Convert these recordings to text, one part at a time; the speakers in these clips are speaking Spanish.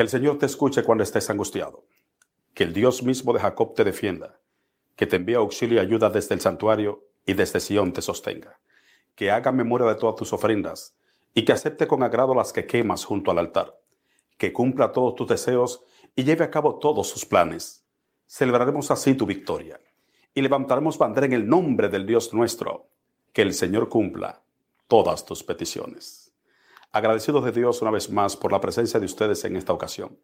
Que el Señor te escuche cuando estés angustiado. Que el Dios mismo de Jacob te defienda. Que te envíe auxilio y ayuda desde el santuario y desde Sión te sostenga. Que haga memoria de todas tus ofrendas y que acepte con agrado las que quemas junto al altar. Que cumpla todos tus deseos y lleve a cabo todos sus planes. Celebraremos así tu victoria y levantaremos bandera en el nombre del Dios nuestro. Que el Señor cumpla todas tus peticiones. Agradecidos de Dios una vez más por la presencia de ustedes en esta ocasión,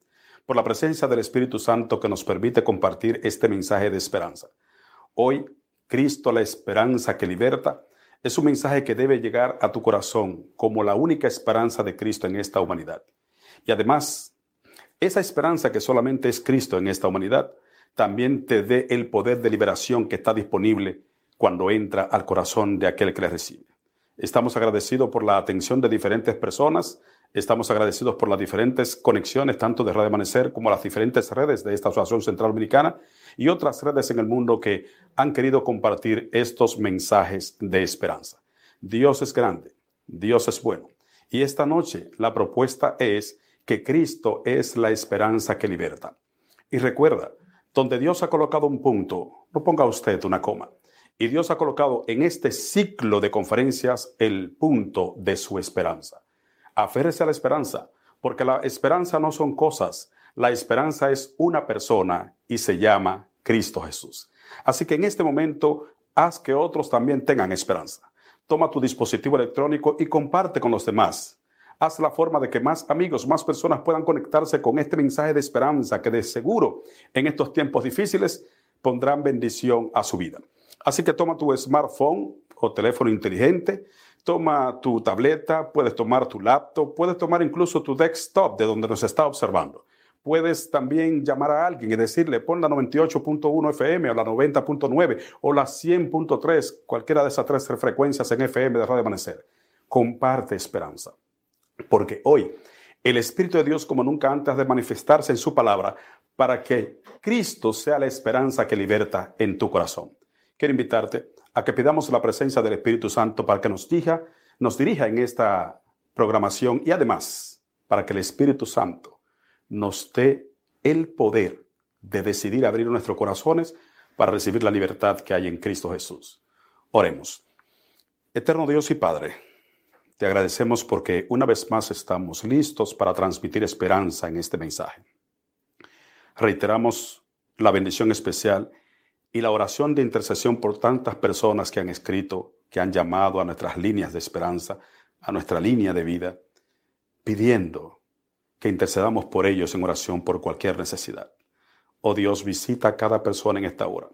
por la presencia del Espíritu Santo que nos permite compartir este mensaje de esperanza. Hoy, Cristo, la esperanza que liberta, es un mensaje que debe llegar a tu corazón como la única esperanza de Cristo en esta humanidad. Y además, esa esperanza que solamente es Cristo en esta humanidad, también te dé el poder de liberación que está disponible cuando entra al corazón de aquel que le recibe. Estamos agradecidos por la atención de diferentes personas. Estamos agradecidos por las diferentes conexiones, tanto de Radio Amanecer como las diferentes redes de esta Asociación Central Dominicana y otras redes en el mundo que han querido compartir estos mensajes de esperanza. Dios es grande, Dios es bueno. Y esta noche la propuesta es que Cristo es la esperanza que liberta. Y recuerda, donde Dios ha colocado un punto, no ponga usted una coma. Y Dios ha colocado en este ciclo de conferencias el punto de su esperanza. Aférrese a la esperanza, porque la esperanza no son cosas, la esperanza es una persona y se llama Cristo Jesús. Así que en este momento, haz que otros también tengan esperanza. Toma tu dispositivo electrónico y comparte con los demás. Haz la forma de que más amigos, más personas puedan conectarse con este mensaje de esperanza que de seguro en estos tiempos difíciles pondrán bendición a su vida. Así que toma tu smartphone o teléfono inteligente, toma tu tableta, puedes tomar tu laptop, puedes tomar incluso tu desktop de donde nos está observando. Puedes también llamar a alguien y decirle, pon la 98.1 FM o la 90.9 o la 100.3, cualquiera de esas tres frecuencias en FM de Radio Amanecer. Comparte esperanza. Porque hoy el Espíritu de Dios como nunca antes de manifestarse en su palabra para que Cristo sea la esperanza que liberta en tu corazón quiero invitarte a que pidamos la presencia del Espíritu Santo para que nos dirija, nos dirija en esta programación y además para que el Espíritu Santo nos dé el poder de decidir abrir nuestros corazones para recibir la libertad que hay en Cristo Jesús. Oremos. Eterno Dios y Padre, te agradecemos porque una vez más estamos listos para transmitir esperanza en este mensaje. Reiteramos la bendición especial y la oración de intercesión por tantas personas que han escrito, que han llamado a nuestras líneas de esperanza, a nuestra línea de vida, pidiendo que intercedamos por ellos en oración por cualquier necesidad. Oh Dios, visita a cada persona en esta hora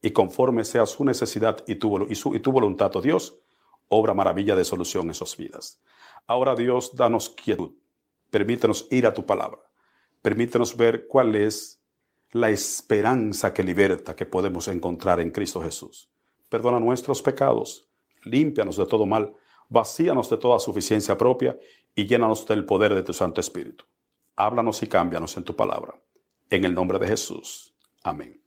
y conforme sea su necesidad y tu, voluntad, oh Dios, obra maravilla de solución en sus vidas. Ahora Dios, danos quietud, permítenos ir a tu palabra, permítenos ver cuál es la esperanza que liberta que podemos encontrar en Cristo Jesús. Perdona nuestros pecados, límpianos de todo mal, vacíanos de toda suficiencia propia y llénanos del poder de tu Santo Espíritu. Háblanos y cámbianos en tu palabra. En el nombre de Jesús. Amén.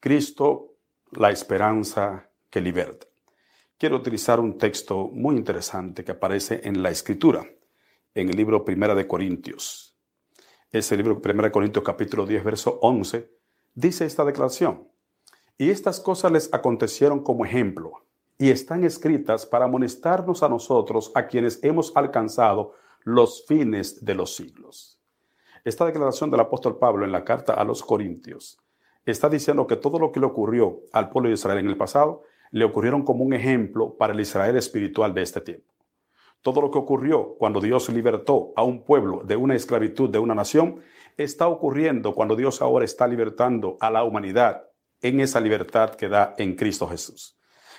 Cristo, la esperanza que liberta. Quiero utilizar un texto muy interesante que aparece en la Escritura, en el libro Primera de Corintios, ese libro 1 Corintios capítulo 10, verso 11, dice esta declaración. Y estas cosas les acontecieron como ejemplo y están escritas para amonestarnos a nosotros, a quienes hemos alcanzado los fines de los siglos. Esta declaración del apóstol Pablo en la carta a los Corintios está diciendo que todo lo que le ocurrió al pueblo de Israel en el pasado le ocurrieron como un ejemplo para el Israel espiritual de este tiempo. Todo lo que ocurrió cuando Dios libertó a un pueblo de una esclavitud de una nación, está ocurriendo cuando Dios ahora está libertando a la humanidad en esa libertad que da en Cristo Jesús.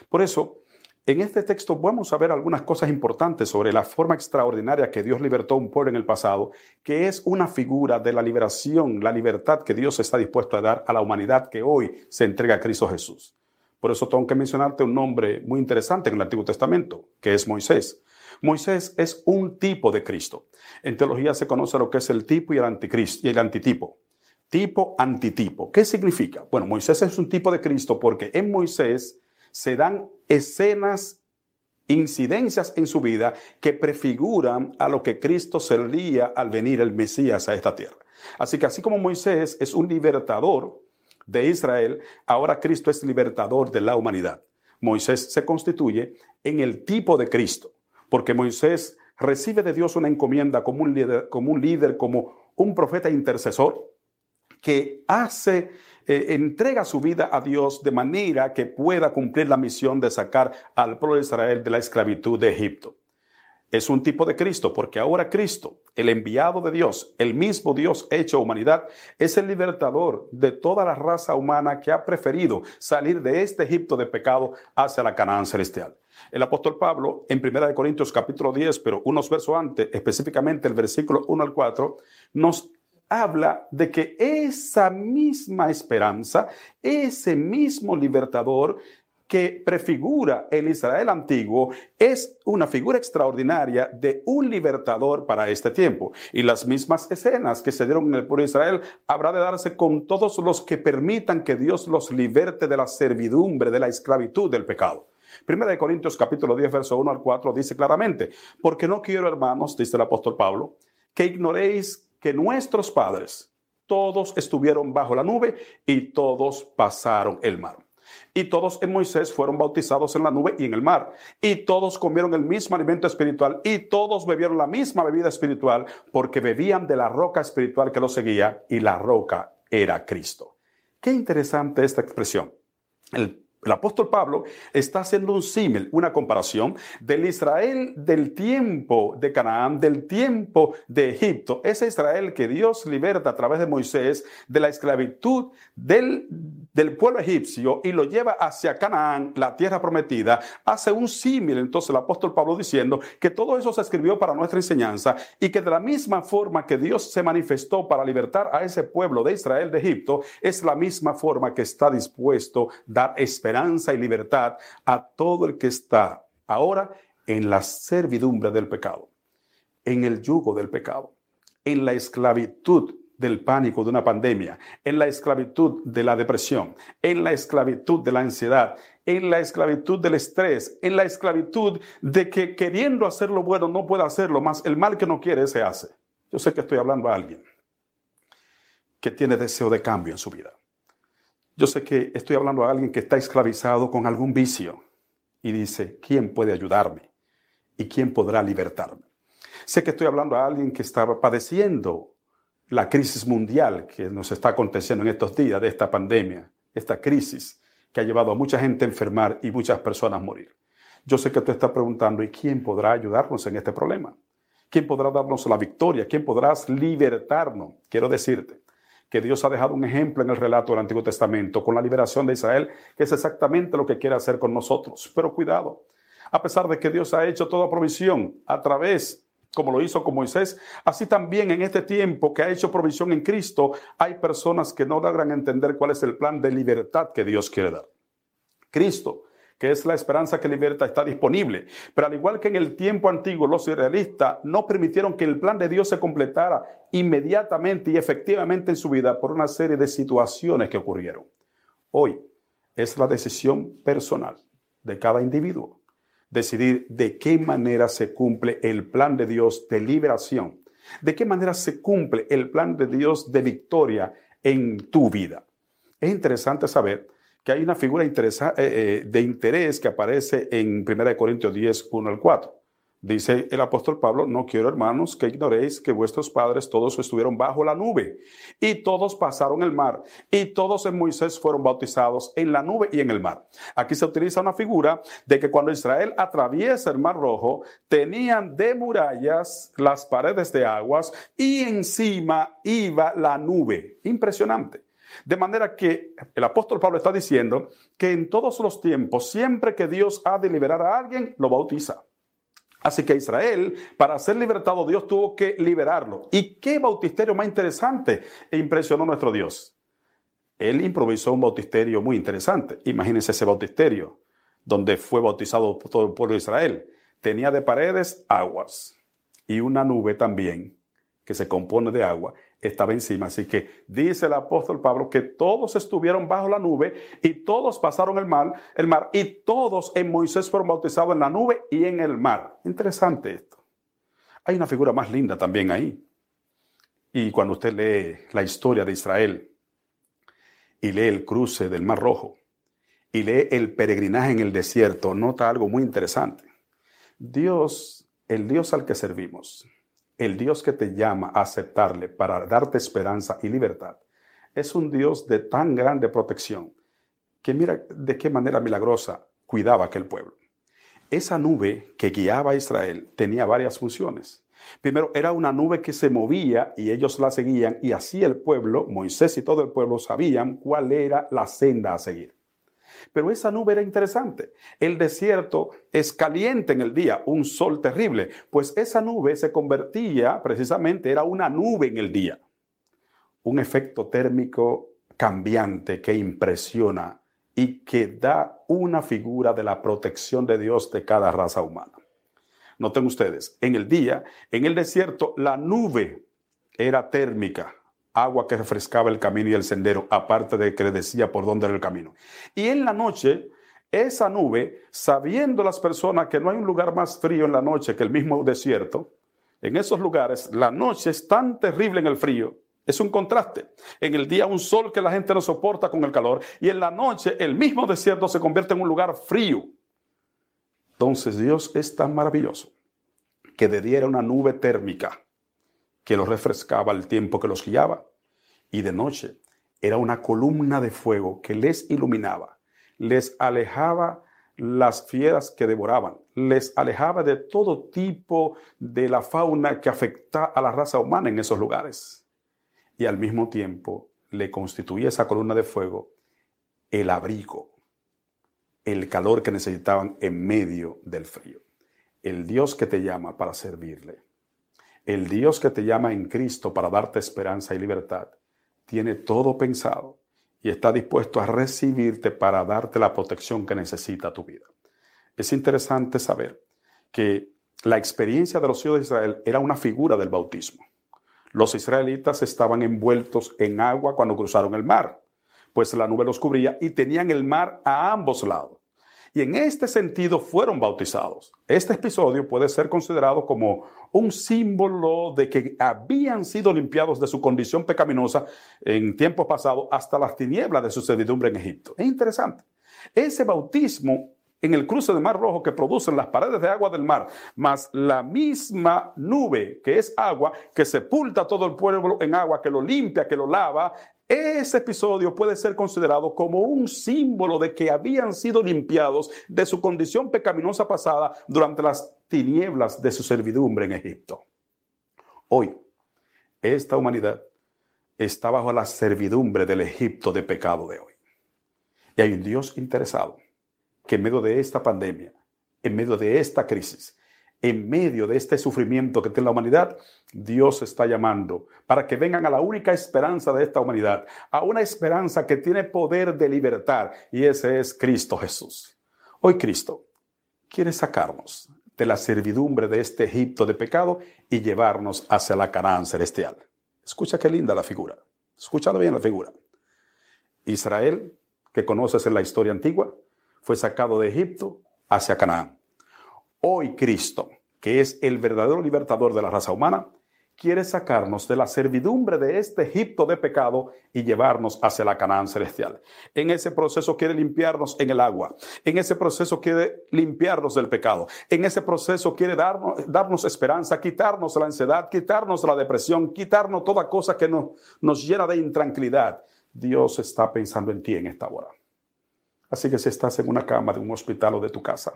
Por eso, en este texto vamos a ver algunas cosas importantes sobre la forma extraordinaria que Dios libertó a un pueblo en el pasado, que es una figura de la liberación, la libertad que Dios está dispuesto a dar a la humanidad que hoy se entrega a Cristo Jesús. Por eso tengo que mencionarte un nombre muy interesante en el Antiguo Testamento, que es Moisés. Moisés es un tipo de Cristo. En teología se conoce lo que es el tipo y el anticristo y el antitipo. Tipo, antitipo. ¿Qué significa? Bueno, Moisés es un tipo de Cristo porque en Moisés se dan escenas incidencias en su vida que prefiguran a lo que Cristo sería al venir el Mesías a esta tierra. Así que así como Moisés es un libertador de Israel, ahora Cristo es libertador de la humanidad. Moisés se constituye en el tipo de Cristo, porque Moisés recibe de Dios una encomienda como un líder, como un, líder, como un profeta intercesor que hace eh, entrega su vida a Dios de manera que pueda cumplir la misión de sacar al pueblo de Israel de la esclavitud de Egipto. Es un tipo de Cristo, porque ahora Cristo, el enviado de Dios, el mismo Dios hecho humanidad, es el libertador de toda la raza humana que ha preferido salir de este Egipto de pecado hacia la Canaán celestial. El apóstol Pablo, en 1 Corintios capítulo 10, pero unos versos antes, específicamente el versículo 1 al 4, nos habla de que esa misma esperanza, ese mismo libertador que prefigura el Israel antiguo, es una figura extraordinaria de un libertador para este tiempo. Y las mismas escenas que se dieron en el pueblo de Israel habrá de darse con todos los que permitan que Dios los liberte de la servidumbre, de la esclavitud del pecado. Primera de Corintios capítulo 10, verso 1 al 4 dice claramente, porque no quiero, hermanos, dice el apóstol Pablo, que ignoréis que nuestros padres todos estuvieron bajo la nube y todos pasaron el mar. Y todos en Moisés fueron bautizados en la nube y en el mar. Y todos comieron el mismo alimento espiritual y todos bebieron la misma bebida espiritual porque bebían de la roca espiritual que los seguía y la roca era Cristo. Qué interesante esta expresión. El el apóstol Pablo está haciendo un símil, una comparación del Israel del tiempo de Canaán, del tiempo de Egipto, ese Israel que Dios liberta a través de Moisés de la esclavitud del, del pueblo egipcio y lo lleva hacia Canaán, la tierra prometida, hace un símil entonces el apóstol Pablo diciendo que todo eso se escribió para nuestra enseñanza y que de la misma forma que Dios se manifestó para libertar a ese pueblo de Israel de Egipto, es la misma forma que está dispuesto dar esperanza esperanza y libertad a todo el que está ahora en la servidumbre del pecado, en el yugo del pecado, en la esclavitud del pánico de una pandemia, en la esclavitud de la depresión, en la esclavitud de la ansiedad, en la esclavitud del estrés, en la esclavitud de que queriendo hacer lo bueno no puede hacerlo, más el mal que no quiere se hace. Yo sé que estoy hablando a alguien que tiene deseo de cambio en su vida. Yo sé que estoy hablando a alguien que está esclavizado con algún vicio y dice, ¿quién puede ayudarme? ¿Y quién podrá libertarme? Sé que estoy hablando a alguien que está padeciendo la crisis mundial que nos está aconteciendo en estos días de esta pandemia, esta crisis que ha llevado a mucha gente a enfermar y muchas personas a morir. Yo sé que tú estás preguntando, ¿y quién podrá ayudarnos en este problema? ¿Quién podrá darnos la victoria? ¿Quién podrá libertarnos? Quiero decirte, que Dios ha dejado un ejemplo en el relato del Antiguo Testamento con la liberación de Israel, que es exactamente lo que quiere hacer con nosotros. Pero cuidado, a pesar de que Dios ha hecho toda provisión a través como lo hizo con Moisés, así también en este tiempo que ha hecho provisión en Cristo, hay personas que no logran entender cuál es el plan de libertad que Dios quiere dar. Cristo que es la esperanza que liberta, está disponible. Pero al igual que en el tiempo antiguo, los israelitas no permitieron que el plan de Dios se completara inmediatamente y efectivamente en su vida por una serie de situaciones que ocurrieron. Hoy es la decisión personal de cada individuo decidir de qué manera se cumple el plan de Dios de liberación, de qué manera se cumple el plan de Dios de victoria en tu vida. Es interesante saber que hay una figura eh, eh, de interés que aparece en 1 Corintios 10, 1 al 4. Dice el apóstol Pablo, no quiero hermanos que ignoréis que vuestros padres todos estuvieron bajo la nube y todos pasaron el mar y todos en Moisés fueron bautizados en la nube y en el mar. Aquí se utiliza una figura de que cuando Israel atraviesa el mar rojo, tenían de murallas las paredes de aguas y encima iba la nube. Impresionante. De manera que el apóstol Pablo está diciendo que en todos los tiempos, siempre que Dios ha de liberar a alguien, lo bautiza. Así que Israel, para ser libertado, Dios tuvo que liberarlo. ¿Y qué bautisterio más interesante e impresionó nuestro Dios? Él improvisó un bautisterio muy interesante. Imagínense ese bautisterio, donde fue bautizado todo el pueblo de Israel. Tenía de paredes aguas y una nube también que se compone de agua, estaba encima. Así que dice el apóstol Pablo que todos estuvieron bajo la nube y todos pasaron el mar, el mar y todos en Moisés fueron bautizados en la nube y en el mar. Interesante esto. Hay una figura más linda también ahí. Y cuando usted lee la historia de Israel y lee el cruce del Mar Rojo y lee el peregrinaje en el desierto, nota algo muy interesante. Dios, el Dios al que servimos, el Dios que te llama a aceptarle para darte esperanza y libertad, es un Dios de tan grande protección que mira de qué manera milagrosa cuidaba aquel pueblo. Esa nube que guiaba a Israel tenía varias funciones. Primero, era una nube que se movía y ellos la seguían y así el pueblo, Moisés y todo el pueblo sabían cuál era la senda a seguir. Pero esa nube era interesante. El desierto es caliente en el día, un sol terrible, pues esa nube se convertía precisamente, era una nube en el día. Un efecto térmico cambiante que impresiona y que da una figura de la protección de Dios de cada raza humana. Noten ustedes, en el día, en el desierto, la nube era térmica, agua que refrescaba el camino y el sendero, aparte de que le decía por dónde era el camino. Y en la noche, esa nube, sabiendo las personas que no hay un lugar más frío en la noche que el mismo desierto, en esos lugares la noche es tan terrible en el frío, es un contraste. En el día un sol que la gente no soporta con el calor y en la noche el mismo desierto se convierte en un lugar frío. Entonces Dios es tan maravilloso que de una nube térmica que los refrescaba el tiempo que los guiaba, y de noche era una columna de fuego que les iluminaba, les alejaba las fieras que devoraban, les alejaba de todo tipo de la fauna que afecta a la raza humana en esos lugares. Y al mismo tiempo le constituía esa columna de fuego el abrigo, el calor que necesitaban en medio del frío. El Dios que te llama para servirle el Dios que te llama en Cristo para darte esperanza y libertad, tiene todo pensado y está dispuesto a recibirte para darte la protección que necesita tu vida. Es interesante saber que la experiencia de los hijos de Israel era una figura del bautismo. Los israelitas estaban envueltos en agua cuando cruzaron el mar, pues la nube los cubría y tenían el mar a ambos lados y en este sentido fueron bautizados. Este episodio puede ser considerado como un símbolo de que habían sido limpiados de su condición pecaminosa en tiempos pasados hasta las tinieblas de su servidumbre en Egipto. Es interesante. Ese bautismo en el cruce del Mar Rojo que producen las paredes de agua del mar, más la misma nube que es agua, que sepulta todo el pueblo en agua, que lo limpia, que lo lava, ese episodio puede ser considerado como un símbolo de que habían sido limpiados de su condición pecaminosa pasada durante las tinieblas de su servidumbre en Egipto. Hoy, esta humanidad está bajo la servidumbre del Egipto de pecado de hoy. Y hay un Dios interesado que en medio de esta pandemia, en medio de esta crisis, en medio de este sufrimiento que tiene la humanidad, Dios está llamando para que vengan a la única esperanza de esta humanidad, a una esperanza que tiene poder de libertad, y ese es Cristo Jesús. Hoy Cristo quiere sacarnos de la servidumbre de este Egipto de pecado y llevarnos hacia la Canaán celestial. Escucha qué linda la figura. Escucha bien la figura. Israel, que conoces en la historia antigua, fue sacado de Egipto hacia Canaán. Hoy Cristo, que es el verdadero libertador de la raza humana, quiere sacarnos de la servidumbre de este Egipto de pecado y llevarnos hacia la Canaán celestial. En ese proceso quiere limpiarnos en el agua. En ese proceso quiere limpiarnos del pecado. En ese proceso quiere darnos, darnos esperanza, quitarnos la ansiedad, quitarnos la depresión, quitarnos toda cosa que nos, nos llena de intranquilidad. Dios está pensando en ti en esta hora. Así que si estás en una cama de un hospital o de tu casa,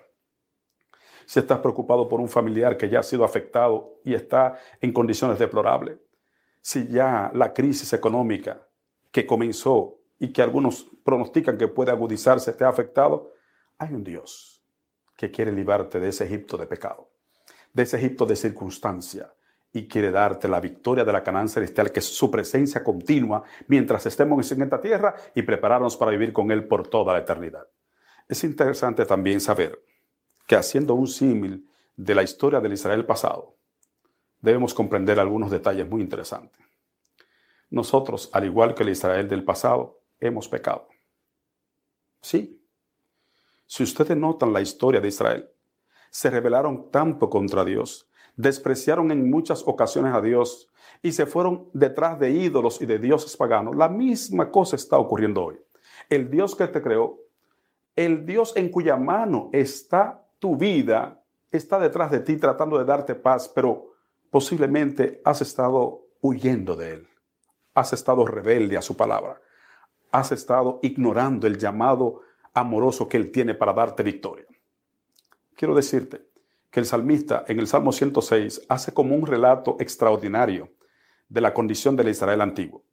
si estás preocupado por un familiar que ya ha sido afectado y está en condiciones deplorables, si ya la crisis económica que comenzó y que algunos pronostican que puede agudizarse te ha afectado, hay un Dios que quiere librarte de ese Egipto de pecado, de ese Egipto de circunstancia, y quiere darte la victoria de la Canaán celestial, que es su presencia continua mientras estemos en esta tierra y prepararnos para vivir con Él por toda la eternidad. Es interesante también saber que haciendo un símil de la historia del Israel pasado, debemos comprender algunos detalles muy interesantes. Nosotros, al igual que el Israel del pasado, hemos pecado. Sí. Si ustedes notan la historia de Israel, se rebelaron tanto contra Dios, despreciaron en muchas ocasiones a Dios y se fueron detrás de ídolos y de dioses paganos. La misma cosa está ocurriendo hoy. El Dios que te creó, el Dios en cuya mano está tu vida, está detrás de ti tratando de darte paz, pero posiblemente has estado huyendo de Él. Has estado rebelde a su palabra. Has estado ignorando el llamado amoroso que Él tiene para darte victoria. Quiero decirte que el salmista en el Salmo 106 hace como un relato extraordinario de la condición del Israel antiguo.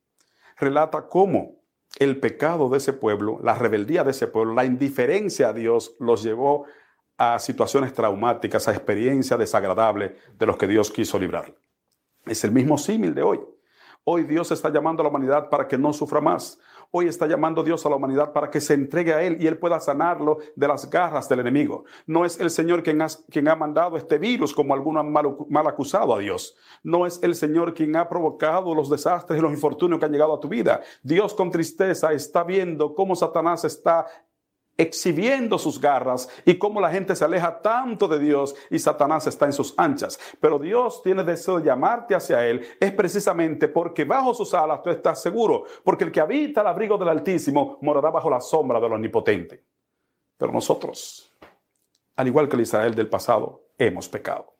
Relata cómo el pecado de ese pueblo, la rebeldía de ese pueblo, la indiferencia a Dios los llevó a situaciones traumáticas, a experiencias desagradables de los que Dios quiso librar. Es el mismo símil de hoy. Hoy Dios está llamando a la humanidad para que no sufra más. Hoy está llamando Dios a la humanidad para que se entregue a Él y Él pueda sanarlo de las garras del enemigo. No es el Señor quien ha, mandado este virus como alguno mal, mal acusado a Dios. No es el Señor quien ha provocado los desastres y los infortunios que han llegado a tu vida. Dios con tristeza está viendo cómo Satanás está exhibiendo sus garras y cómo la gente se aleja tanto de Dios y Satanás está en sus anchas. Pero Dios tiene deseo de llamarte hacia Él, es precisamente porque bajo sus alas tú estás seguro, porque el que habita el abrigo del Altísimo morará bajo la sombra del Omnipotente. Pero nosotros, al igual que el Israel del pasado, hemos pecado.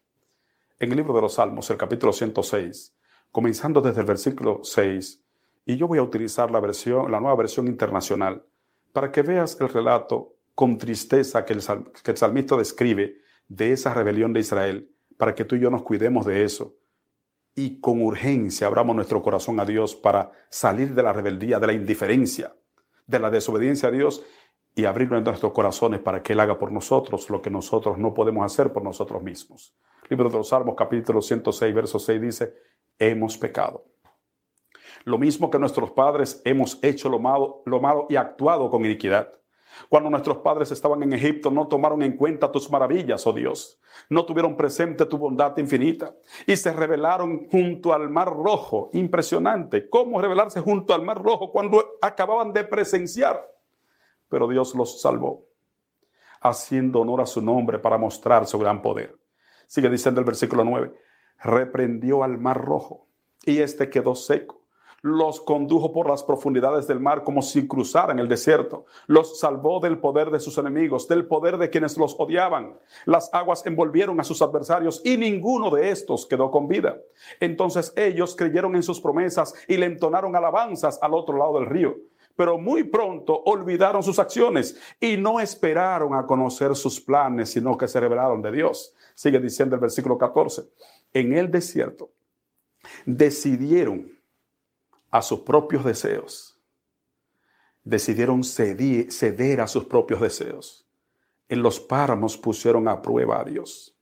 En el libro de los Salmos, el capítulo 106, comenzando desde el versículo 6, y yo voy a utilizar la versión, la nueva versión internacional, para que veas el relato con tristeza que el, salmista describe de esa rebelión de Israel, para que tú y yo nos cuidemos de eso y con urgencia abramos nuestro corazón a Dios para salir de la rebeldía, de la indiferencia, de la desobediencia a Dios y abrir nuestros corazones para que Él haga por nosotros lo que nosotros no podemos hacer por nosotros mismos. Libro de los Salmos, capítulo 106, verso 6 dice, hemos pecado. Lo mismo que nuestros padres hemos hecho lo malo, lo malo y actuado con iniquidad. Cuando nuestros padres estaban en Egipto, no tomaron en cuenta tus maravillas, oh Dios. No tuvieron presente tu bondad infinita. Y se rebelaron junto al mar rojo. Impresionante. ¿Cómo rebelarse junto al mar rojo cuando acababan de presenciar? Pero Dios los salvó, haciendo honor a su nombre para mostrar su gran poder. Sigue diciendo el versículo 9. Reprendió al mar rojo y este quedó seco los condujo por las profundidades del mar como si cruzaran el desierto. Los salvó del poder de sus enemigos, del poder de quienes los odiaban. Las aguas envolvieron a sus adversarios y ninguno de estos quedó con vida. Entonces ellos creyeron en sus promesas y le entonaron alabanzas al otro lado del río. Pero muy pronto olvidaron sus acciones y no esperaron a conocer sus planes, sino que se revelaron de Dios. Sigue diciendo el versículo 14. En el desierto decidieron a sus propios deseos. Decidieron ceder, a sus propios deseos. En los páramos pusieron a prueba a Dios.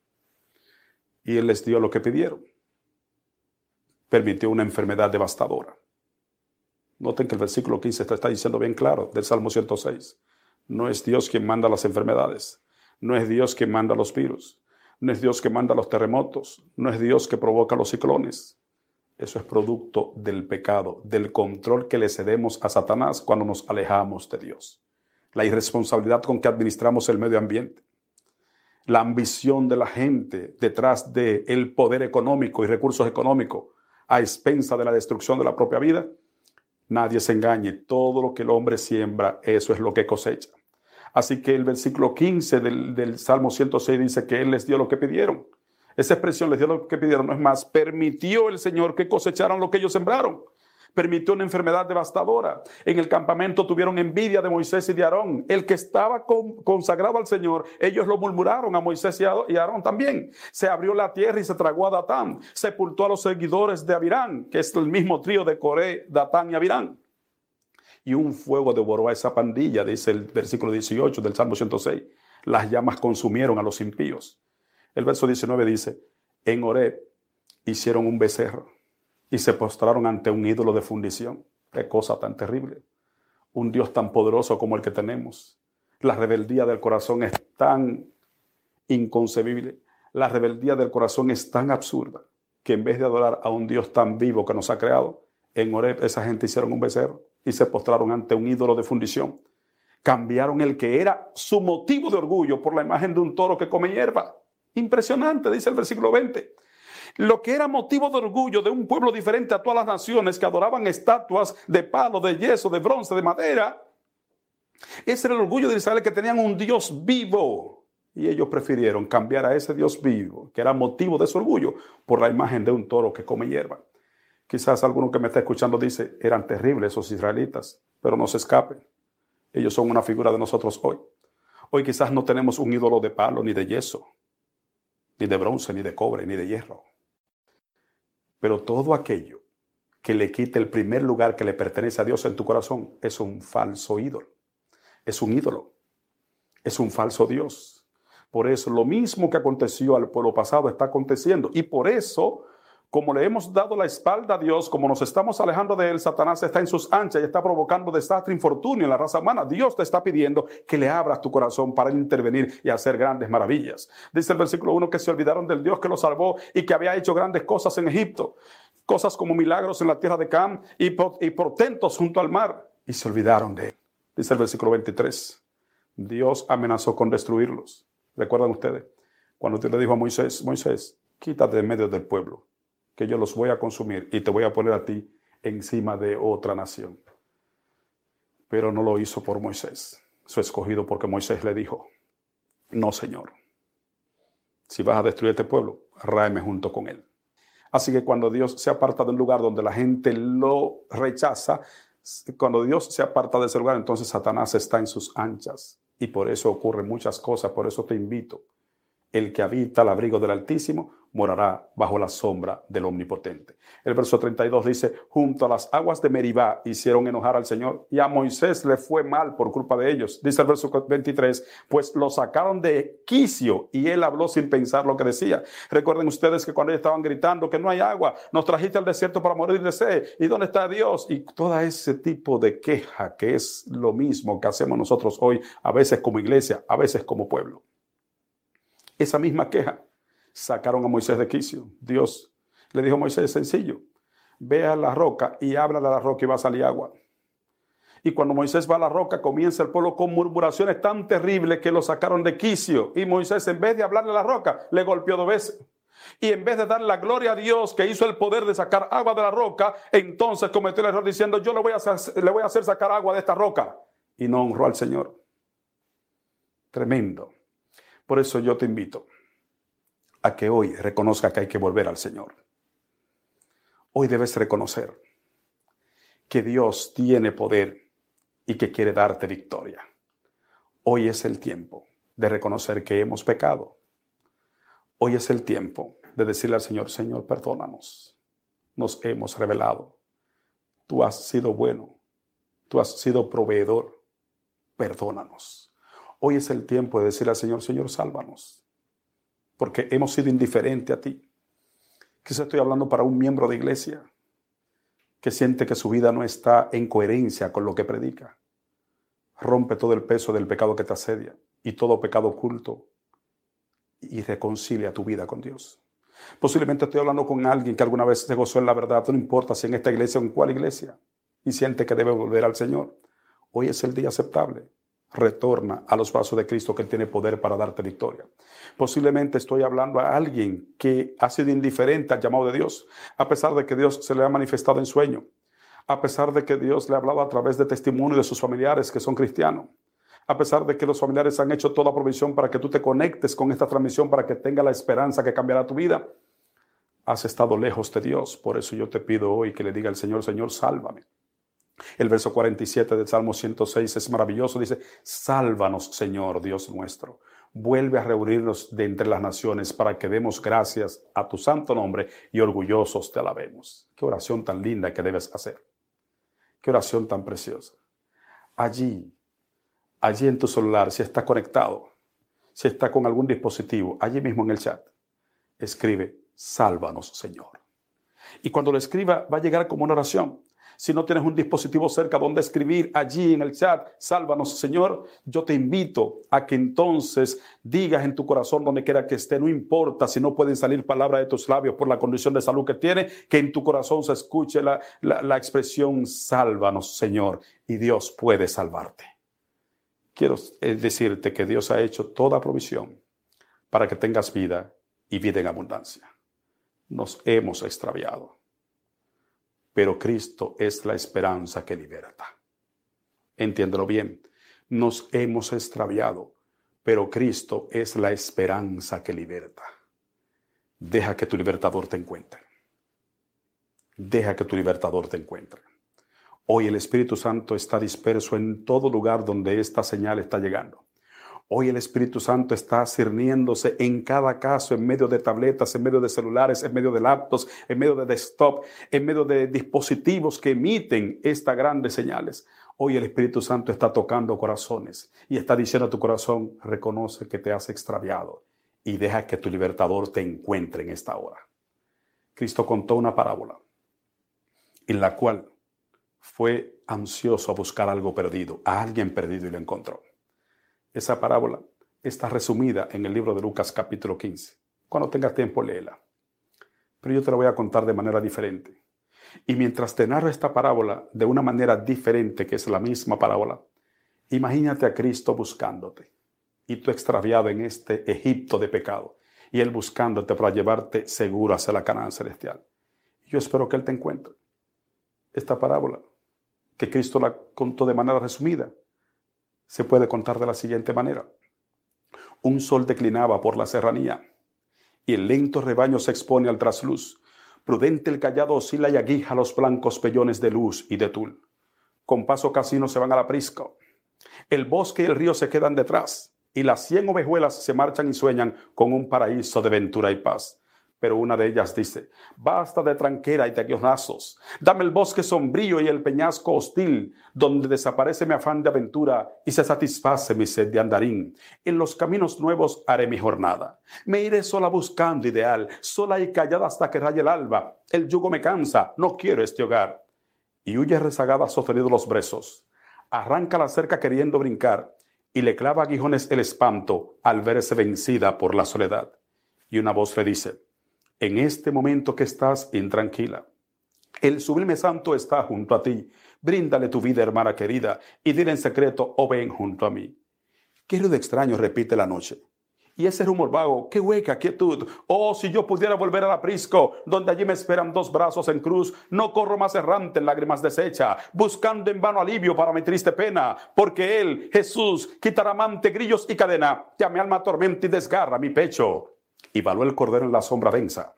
Y Él les dio lo que pidieron. Permitió una enfermedad devastadora. Noten que el versículo 15 está diciendo bien claro del Salmo 106. No es Dios quien manda las enfermedades. No es Dios quien manda los virus. No es Dios que manda los terremotos. No es Dios que provoca los ciclones. Eso es producto del pecado, del control que le cedemos a Satanás cuando nos alejamos de Dios. La irresponsabilidad con que administramos el medio ambiente. La ambición de la gente detrás del el poder económico y recursos económicos a expensa de la destrucción de la propia vida. Nadie se engañe, todo lo que el hombre siembra, eso es lo que cosecha. Así que el versículo 15 del, del Salmo 106 dice que Él les dio lo que pidieron. Esa expresión les dio lo que pidieron, no es más, permitió el Señor que cosecharan lo que ellos sembraron. Permitió una enfermedad devastadora. En el campamento tuvieron envidia de Moisés y de Aarón. El que estaba consagrado al Señor, ellos lo murmuraron a Moisés y a Aarón también. Se abrió la tierra y se tragó a Datán. Sepultó a los seguidores de Abirán, que es el mismo trío de Coré, Datán y Abirán. Y un fuego devoró a esa pandilla, dice el versículo 18 del Salmo 106. Las llamas consumieron a los impíos. El verso 19 dice, en Oreb hicieron un becerro y se postraron ante un ídolo de fundición. Qué cosa tan terrible. Un Dios tan poderoso como el que tenemos. La rebeldía del corazón es tan inconcebible. La rebeldía del corazón es tan absurda que en vez de adorar a un Dios tan vivo que nos ha creado, en Oreb esa gente hicieron un becerro y se postraron ante un ídolo de fundición. Cambiaron el que era su motivo de orgullo por la imagen de un toro que come hierba. Impresionante, dice el versículo 20. Lo que era motivo de orgullo de un pueblo diferente a todas las naciones que adoraban estatuas de palo, de yeso, de bronce, de madera. Ese era el orgullo de Israel que tenían un Dios vivo. Y ellos prefirieron cambiar a ese Dios vivo, que era motivo de su orgullo, por la imagen de un toro que come hierba. Quizás alguno que me está escuchando dice, eran terribles esos israelitas, pero no se escapen. Ellos son una figura de nosotros hoy. Hoy quizás no tenemos un ídolo de palo, ni de yeso, ni de bronce, ni de cobre, ni de hierro. Pero todo aquello que le quite el primer lugar que le pertenece a Dios en tu corazón es un falso ídolo. Es un ídolo. Es un falso Dios. Por eso lo mismo que aconteció al pueblo pasado está aconteciendo. Y por eso como le hemos dado la espalda a Dios, como nos estamos alejando de Él, Satanás está en sus anchas y está provocando desastre, infortunio en la raza humana. Dios te está pidiendo que le abras tu corazón para intervenir y hacer grandes maravillas. Dice el versículo 1 que se olvidaron del Dios que los salvó y que había hecho grandes cosas en Egipto, cosas como milagros en la tierra de Cam y, y portentos junto al mar, y se olvidaron de Él. Dice el versículo 23. Dios amenazó con destruirlos. ¿Recuerdan ustedes? Cuando Dios le dijo a Moisés, Moisés, quítate de medio del pueblo que yo los voy a consumir y te voy a poner a ti encima de otra nación. Pero no lo hizo por Moisés, su escogido, porque Moisés le dijo, no, Señor, si vas a destruir este pueblo, ráeme junto con él. Así que cuando Dios se aparta de un lugar donde la gente lo rechaza, cuando Dios se aparta de ese lugar, entonces Satanás está en sus anchas. Y por eso ocurren muchas cosas, por eso te invito. El que habita el abrigo del Altísimo morará bajo la sombra del Omnipotente. El verso 32 dice, junto a las aguas de Meribá hicieron enojar al Señor y a Moisés le fue mal por culpa de ellos. Dice el verso 23, pues lo sacaron de quicio y él habló sin pensar lo que decía. Recuerden ustedes que cuando ellos estaban gritando que no hay agua, nos trajiste al desierto para morir de sed. ¿Y dónde está Dios? Y todo ese tipo de queja que es lo mismo que hacemos nosotros hoy, a veces como iglesia, a veces como pueblo. Esa misma queja sacaron a Moisés de quicio. Dios le dijo a Moisés, sencillo, ve a la roca y habla de la roca y va a salir agua. Y cuando Moisés va a la roca, comienza el pueblo con murmuraciones tan terribles que lo sacaron de quicio. Y Moisés, en vez de hablarle a la roca, le golpeó dos veces. Y en vez de dar la gloria a Dios que hizo el poder de sacar agua de la roca, entonces cometió el error diciendo, yo le voy a hacer, le voy a hacer sacar agua de esta roca. Y no honró al Señor. Tremendo. Por eso yo te invito a que hoy reconozca que hay que volver al Señor. Hoy debes reconocer que Dios tiene poder y que quiere darte victoria. Hoy es el tiempo de reconocer que hemos pecado. Hoy es el tiempo de decirle al Señor, Señor, perdónanos. Nos hemos revelado. Tú has sido bueno. Tú has sido proveedor. Perdónanos. Hoy es el tiempo de decirle al Señor, Señor, sálvanos porque hemos sido indiferentes a ti. Quizás estoy hablando para un miembro de iglesia que siente que su vida no está en coherencia con lo que predica. Rompe todo el peso del pecado que te asedia y todo pecado oculto y reconcilia tu vida con Dios. Posiblemente estoy hablando con alguien que alguna vez se gozó en la verdad, no importa si en esta iglesia o en cuál iglesia, y siente que debe volver al Señor. Hoy es el día aceptable retorna a los brazos de Cristo que tiene poder para darte victoria. Posiblemente estoy hablando a alguien que ha sido indiferente al llamado de Dios, a pesar de que Dios se le ha manifestado en sueño, a pesar de que Dios le ha hablado a través de testimonio de sus familiares que son cristianos, a pesar de que los familiares han hecho toda provisión para que tú te conectes con esta transmisión, para que tenga la esperanza que cambiará tu vida. Has estado lejos de Dios, por eso yo te pido hoy que le diga al Señor, Señor, sálvame. El verso 47 del Salmo 106 es maravilloso. Dice, sálvanos, Señor Dios nuestro. Vuelve a reunirnos de entre las naciones para que demos gracias a tu santo nombre y orgullosos te alabemos. Qué oración tan linda que debes hacer. Qué oración tan preciosa. Allí, allí en tu celular, si está conectado, si está con algún dispositivo, allí mismo en el chat, escribe, sálvanos, Señor. Y cuando lo escriba, va a llegar como una oración. Si no tienes un dispositivo cerca donde escribir allí en el chat, sálvanos, Señor. Yo te invito a que entonces digas en tu corazón donde quiera que esté, no importa si no pueden salir palabras de tus labios por la condición de salud que tiene, que en tu corazón se escuche la, la expresión, sálvanos, Señor. Y Dios puede salvarte. Quiero eh, decirte que Dios ha hecho toda provisión para que tengas vida y vida en abundancia. Nos hemos extraviado, pero Cristo es la esperanza que liberta. Entiéndelo bien, nos hemos extraviado, pero Cristo es la esperanza que liberta. Deja que tu libertador te encuentre. Deja que tu libertador te encuentre. Hoy el Espíritu Santo está disperso en todo lugar donde esta señal está llegando. Hoy el Espíritu Santo está cerniéndose en cada caso, en medio de tabletas, en medio de celulares, en medio de laptops, en medio de desktop, en medio de dispositivos que emiten estas grandes señales. Hoy el Espíritu Santo está tocando corazones y está diciendo a tu corazón, reconoce que te has extraviado y deja que tu libertador te encuentre en esta hora. Cristo contó una parábola en la cual fue ansioso a buscar algo perdido, a alguien perdido y lo encontró. Esa parábola está resumida en el libro de Lucas capítulo 15. Cuando tengas tiempo, léela. Pero yo te la voy a contar de manera diferente. Y mientras te narro esta parábola de una manera diferente, que es la misma parábola, imagínate a Cristo buscándote y tú extraviado en este Egipto de pecado y Él buscándote para llevarte seguro hacia la Canaán celestial. Yo espero que Él te encuentre. Esta parábola, que Cristo la contó de manera resumida, se puede contar de la siguiente manera. Un sol declinaba por la serranía y el lento rebaño se expone al trasluz. Prudente el callado oscila y aguija los blancos pellones de luz y de tul. Con paso casino se van al aprisco. El bosque y el río se quedan detrás y las cien ovejuelas se marchan y sueñan con un paraíso de ventura y paz pero una de ellas dice, basta de tranquera y de guionazos, dame el bosque sombrío y el peñasco hostil, donde desaparece mi afán de aventura y se satisface mi sed de andarín. En los caminos nuevos haré mi jornada. Me iré sola buscando ideal, sola y callada hasta que raye el alba. El yugo me cansa, no quiero este hogar. Y huye rezagada sostenido los brezos. Arranca la cerca queriendo brincar y le clava aguijones el espanto al verse vencida por la soledad. Y una voz le dice, en este momento que estás intranquila. El sublime santo está junto a ti. Bríndale tu vida, hermana querida, y dile en secreto, oh, ven junto a mí. ¿Qué de extraño repite la noche? Y ese rumor vago, qué hueca quietud. Oh, si yo pudiera volver al aprisco, donde allí me esperan dos brazos en cruz, no corro más errante en lágrimas deshecha, buscando en vano alivio para mi triste pena, porque Él, Jesús, quitará mante, grillos y cadena, que a mi alma atormenta y desgarra mi pecho y való el cordero en la sombra densa.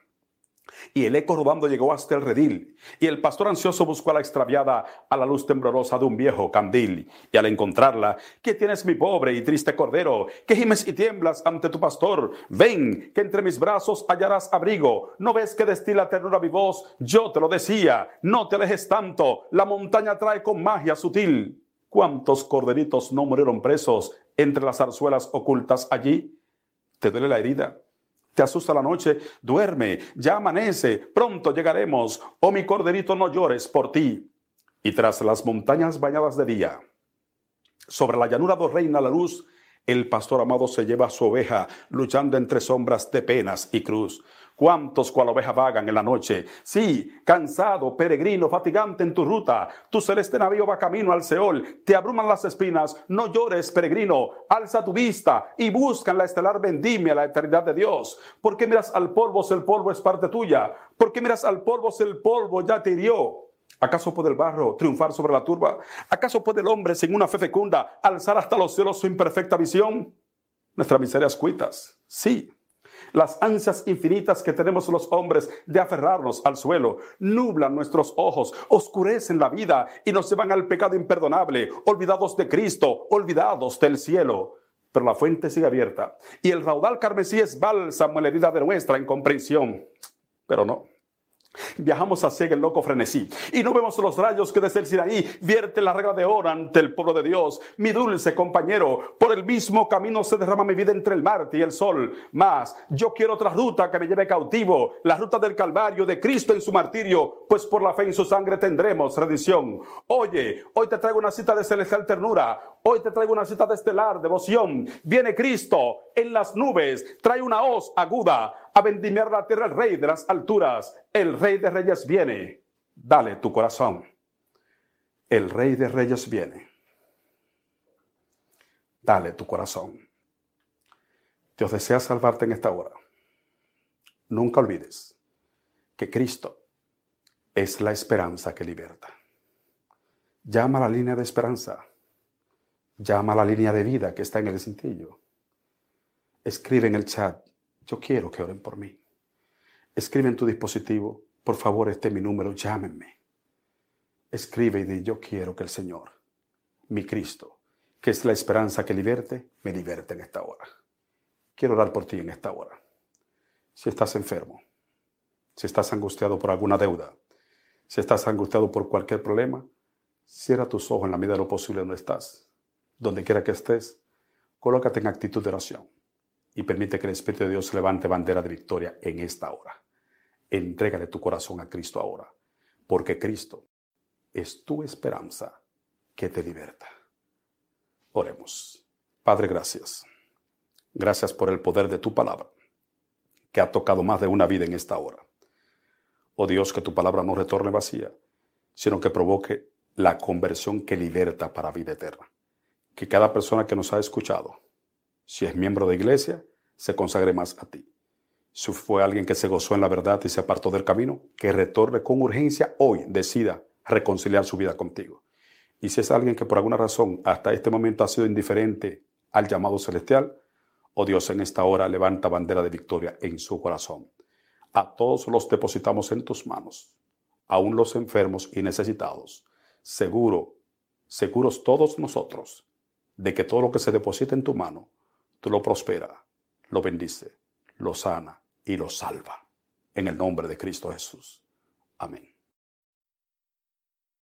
Y el eco rodando llegó hasta el redil, y el pastor ansioso buscó a la extraviada a la luz temblorosa de un viejo candil. Y al encontrarla, ¿qué tienes mi pobre y triste cordero? ¿Qué gimes y tiemblas ante tu pastor? Ven, que entre mis brazos hallarás abrigo. ¿No ves que destila ternura mi voz? Yo te lo decía, no te alejes tanto, la montaña trae con magia sutil. ¿Cuántos corderitos no murieron presos entre las zarzuelas ocultas allí? ¿Te duele la herida? Te asusta la noche, duerme, ya amanece, pronto llegaremos. Oh mi corderito, no llores por ti. Y tras las montañas bañadas de día, sobre la llanura do reina la luz, el pastor amado se lleva a su oveja, luchando entre sombras de penas y cruz. ¿Cuántos cual oveja vagan en la noche? Sí, cansado, peregrino, fatigante en tu ruta. Tu celeste navío va camino al Seol. Te abruman las espinas. No llores, peregrino. Alza tu vista y busca en la estelar vendimia la eternidad de Dios. Porque miras al polvo si el polvo es parte tuya? Porque miras al polvo si el polvo ya te hirió? ¿Acaso puede el barro triunfar sobre la turba? ¿Acaso puede el hombre sin una fe fecunda alzar hasta los cielos su imperfecta visión? Nuestras miserias cuitas, sí, las ansias infinitas que tenemos los hombres de aferrarnos al suelo nublan nuestros ojos, oscurecen la vida y nos llevan al pecado imperdonable, olvidados de Cristo, olvidados del cielo. Pero la fuente sigue abierta y el raudal carmesí es bálsamo en la herida de nuestra incomprensión. Pero no, Viajamos hacia el loco frenesí y no vemos los rayos que desde el Sinaí vierte la regla de oro ante el pueblo de Dios. Mi dulce compañero, por el mismo camino se derrama mi vida entre el Marte y el sol. Mas yo quiero otra ruta que me lleve cautivo, la ruta del Calvario de Cristo en su martirio, pues por la fe en su sangre tendremos redención. Oye, hoy te traigo una cita de celestial ternura, hoy te traigo una cita de estelar devoción. Viene Cristo en las nubes, trae una hoz aguda a vendimiar la tierra el rey de las alturas. El rey de reyes viene. Dale tu corazón. El rey de reyes viene. Dale tu corazón. Dios desea salvarte en esta hora. Nunca olvides que Cristo es la esperanza que liberta. Llama a la línea de esperanza. Llama a la línea de vida que está en el cintillo. Escribe en el chat yo quiero que oren por mí. Escribe en tu dispositivo, por favor, este es mi número, llámenme. Escribe y di, yo quiero que el Señor, mi Cristo, que es la esperanza que liberte, me liberte en esta hora. Quiero orar por ti en esta hora. Si estás enfermo, si estás angustiado por alguna deuda, si estás angustiado por cualquier problema, cierra tus ojos en la medida de lo posible donde estás. Donde quiera que estés, colócate en actitud de oración y permite que el Espíritu de Dios levante bandera de victoria en esta hora. Entrégale tu corazón a Cristo ahora, porque Cristo es tu esperanza que te liberta. Oremos. Padre, gracias. Gracias por el poder de tu palabra, que ha tocado más de una vida en esta hora. Oh Dios, que tu palabra no retorne vacía, sino que provoque la conversión que liberta para vida eterna. Que cada persona que nos ha escuchado si es miembro de iglesia, se consagre más a ti. Si fue alguien que se gozó en la verdad y se apartó del camino, que retorne con urgencia hoy, decida reconciliar su vida contigo. Y si es alguien que por alguna razón hasta este momento ha sido indiferente al llamado celestial, oh Dios, en esta hora levanta bandera de victoria en su corazón. A todos los depositamos en tus manos, aún los enfermos y necesitados. Seguro, seguros todos nosotros de que todo lo que se deposita en tu mano, tú lo prospera, lo bendice, lo sana y lo salva. En el nombre de Cristo Jesús. Amén.